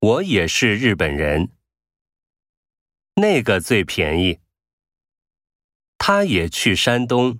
我也是日本人。那个最便宜。他也去山东